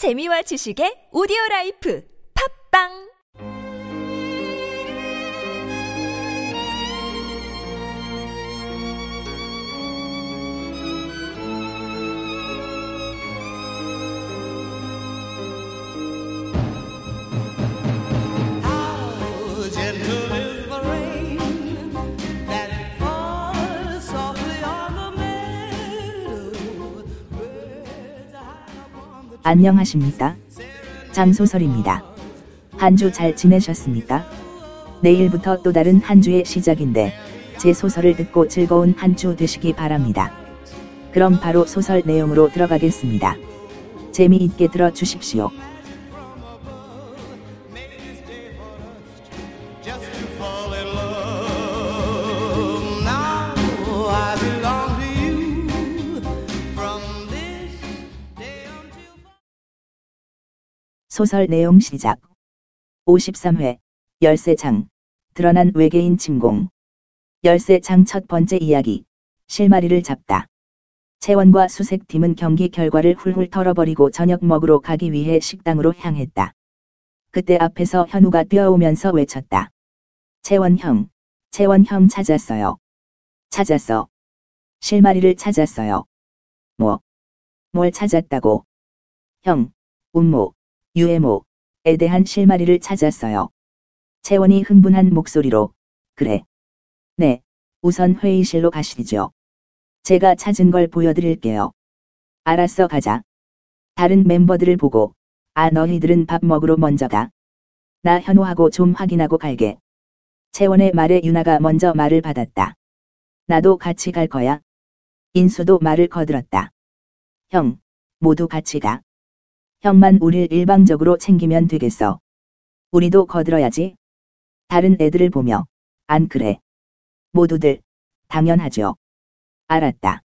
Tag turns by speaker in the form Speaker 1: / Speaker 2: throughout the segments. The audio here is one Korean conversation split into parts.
Speaker 1: 재미와 지식의 오디오 라이프. 팝빵
Speaker 2: 안녕하십니까? 장소설입니다. 한 주 잘 지내셨습니까? 내일부터 또 다른 한 주의 시작인데 제 소설을 듣고 즐거운 한 주 되시기 바랍니다. 그럼 바로 소설 내용으로 들어가겠습니다. 재미있게 들어주십시오. 소설 내용 시작. 53회, 열쇠장, 드러난 외계인 침공. 열쇠장 첫 번째 이야기, 실마리를 잡다. 채원과 수색팀은 경기 결과를 훌훌 털어버리고 저녁 먹으러 가기 위해 식당으로 향했다. 그때 앞에서 현우가 뛰어오면서 외쳤다. 채원 형, 채원 형 찾았어요. 찾았어. 실마리를 찾았어요. 뭐? 뭘 찾았다고? 형, 운모, 유해모에 대한 실마리를 찾았어요. 채원이 흥분한 목소리로, 그래. 네, 우선 회의실로 가시죠. 제가 찾은 걸 보여드릴게요. 알았어 가자. 다른 멤버들을 보고, 아 너희들은 밥 먹으러 먼저 가. 나 현우하고 좀 확인하고 갈게. 채원의 말에 유나가 먼저 말을 받았다. 나도 같이 갈 거야. 인수도 말을 거들었다. 형, 모두 같이 가. 형만 우릴 일방적으로 챙기면 되겠어. 우리도 거들어야지. 다른 애들을 보며, 안 그래. 모두들, 당연하죠. 알았다.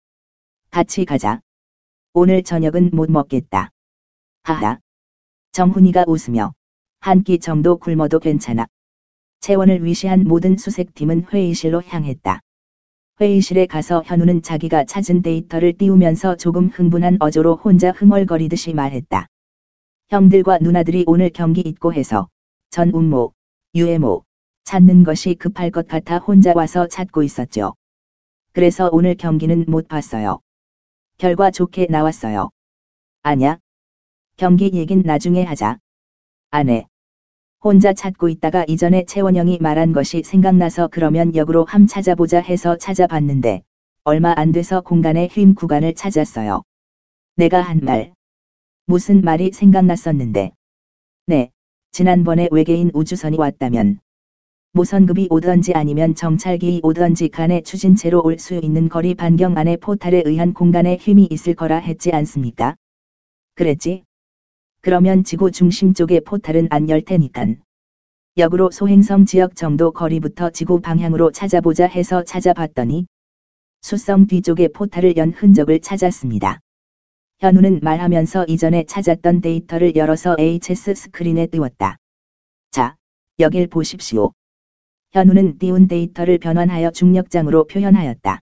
Speaker 2: 같이 가자. 오늘 저녁은 못 먹겠다. 하하. 정훈이가 웃으며, 한 끼 정도 굶어도 괜찮아. 채원을 위시한 모든 수색팀은 회의실로 향했다. 회의실에 가서 현우는 자기가 찾은 데이터를 띄우면서 조금 흥분한 어조로 혼자 흥얼거리듯이 말했다. 형들과 누나들이 오늘 경기 있고 해서 전 운모, 유해모 찾는 것이 급할 것 같아 혼자 와서 찾고 있었죠. 그래서 오늘 경기는 못 봤어요. 결과 좋게 나왔어요. 아냐? 경기 얘긴 나중에 하자. 안 해. 혼자 찾고 있다가 이전에 채원영이 말한 것이 생각나서 그러면 역으로 함 찾아보자 해서 찾아봤는데 얼마 안 돼서 공간의 휨 구간을 찾았어요. 내가 한 말. 무슨 말이 생각났었는데. 네, 지난번에 외계인 우주선이 왔다면 모선급이 오던지 아니면 정찰기 오던지 간에 추진체로 올 수 있는 거리 반경 안에 포탈에 의한 공간에 힘이 있을 거라 했지 않습니까? 그랬지? 그러면 지구 중심 쪽에 포탈은 안 열 테니깐. 역으로 소행성 지역 정도 거리부터 지구 방향으로 찾아보자 해서 찾아봤더니 수성 뒤쪽에 포탈을 연 흔적을 찾았습니다. 현우는 말하면서 이전에 찾았던 데이터를 열어서 HS 스크린에 띄웠다. 자, 여길 보십시오. 현우는 띄운 데이터를 변환하여 중력장으로 표현하였다.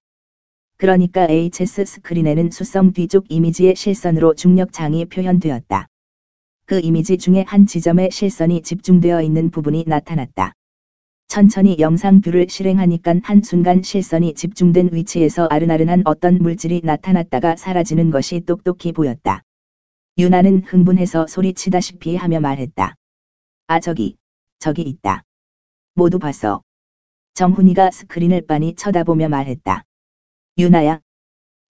Speaker 2: 그러니까 HS 스크린에는 수성 뒤쪽 이미지의 실선으로 중력장이 표현되었다. 그 이미지 중에 한 지점에 실선이 집중되어 있는 부분이 나타났다. 천천히 영상 view를 실행하니깐 한순간 실선이 집중된 위치에서 아른아른한 어떤 물질이 나타났다가 사라지는 것이 똑똑히 보였다. 유나는 흥분해서 소리치다시피 하며 말했다. 아 저기, 저기 있다. 모두 봤어. 정훈이가 스크린을 빤히 쳐다보며 말했다. 유나야.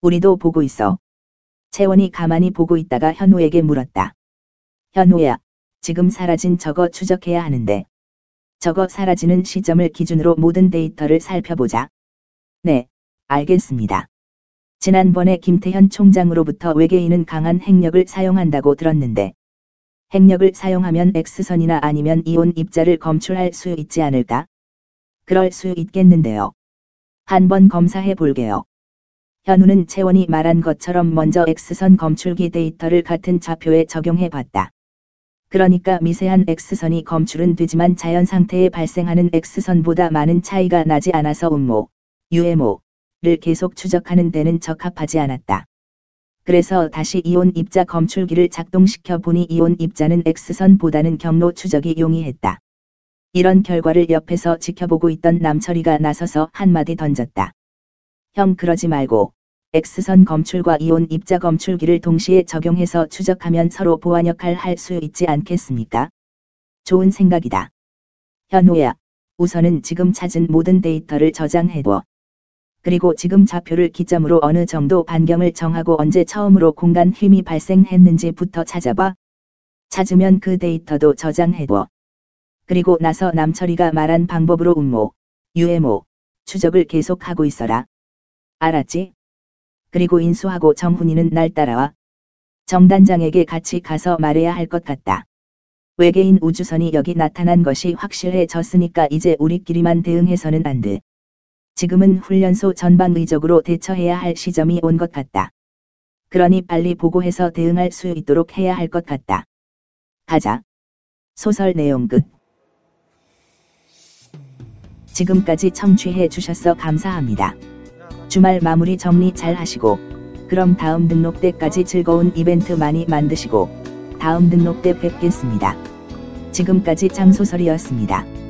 Speaker 2: 우리도 보고 있어. 채원이 가만히 보고 있다가 현우에게 물었다. 현우야, 지금 사라진 저거 추적해야 하는데. 저거 사라지는 시점을 기준으로 모든 데이터를 살펴보자. 네, 알겠습니다. 지난번에 김태현 총장으로부터 외계인은 강한 핵력을 사용한다고 들었는데, 핵력을 사용하면 X선이나 아니면 이온 입자를 검출할 수 있지 않을까? 그럴 수 있겠는데요. 한번 검사해 볼게요. 현우는 채원이 말한 것처럼 먼저 X선 검출기 데이터를 같은 좌표에 적용해 봤다. 그러니까 미세한 X선이 검출은 되지만 자연 상태에 발생하는 X선보다 많은 차이가 나지 않아서 음모, 유해모를 계속 추적하는 데는 적합하지 않았다. 그래서 다시 이온 입자 검출기를 작동시켜 보니 이온 입자는 X선보다는 경로 추적이 용이했다. 이런 결과를 옆에서 지켜보고 있던 남철이가 나서서 한마디 던졌다. 형 그러지 말고 X선 검출과 이온 입자 검출기를 동시에 적용해서 추적하면 서로 보완 역할 할 수 있지 않겠습니까? 좋은 생각이다. 현우야, 우선은 지금 찾은 모든 데이터를 저장해둬. 그리고 지금 좌표를 기점으로 어느 정도 반경을 정하고 언제 처음으로 공간 힘이 발생했는지부터 찾아봐. 찾으면 그 데이터도 저장해둬. 그리고 나서 남철이가 말한 방법으로 음모, 유해모, 추적을 계속하고 있어라. 알았지? 그리고 인수하고 정훈이는 날 따라와. 정단장에게 같이 가서 말해야 할 것 같다. 외계인 우주선이 여기 나타난 것이 확실해졌으니까 이제 우리끼리만 대응해서는 안 돼. 지금은 훈련소 전방위적으로 대처해야 할 시점이 온 것 같다. 그러니 빨리 보고해서 대응할 수 있도록 해야 할 것 같다. 가자. 소설 내용 끝. 지금까지 청취해 주셔서 감사합니다. 주말 마무리 정리 잘 하시고, 그럼 다음 등록 때까지 즐거운 이벤트 많이 만드시고, 다음 등록 때 뵙겠습니다. 지금까지 장소설이었습니다.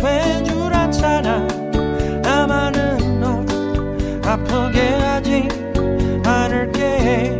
Speaker 3: 편이 돼줄 않잖아. 나만은 널 아프게 하지 않을게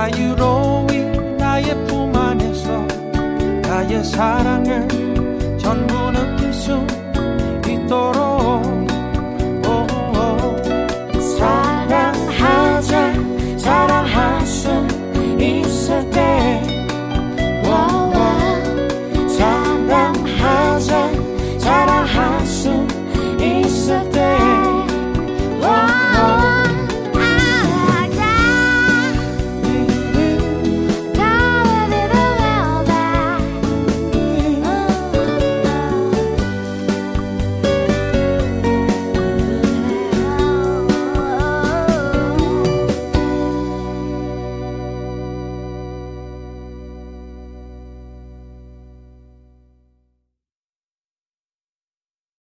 Speaker 3: 자유로이 나의 품 안에서 나의 사랑을 전부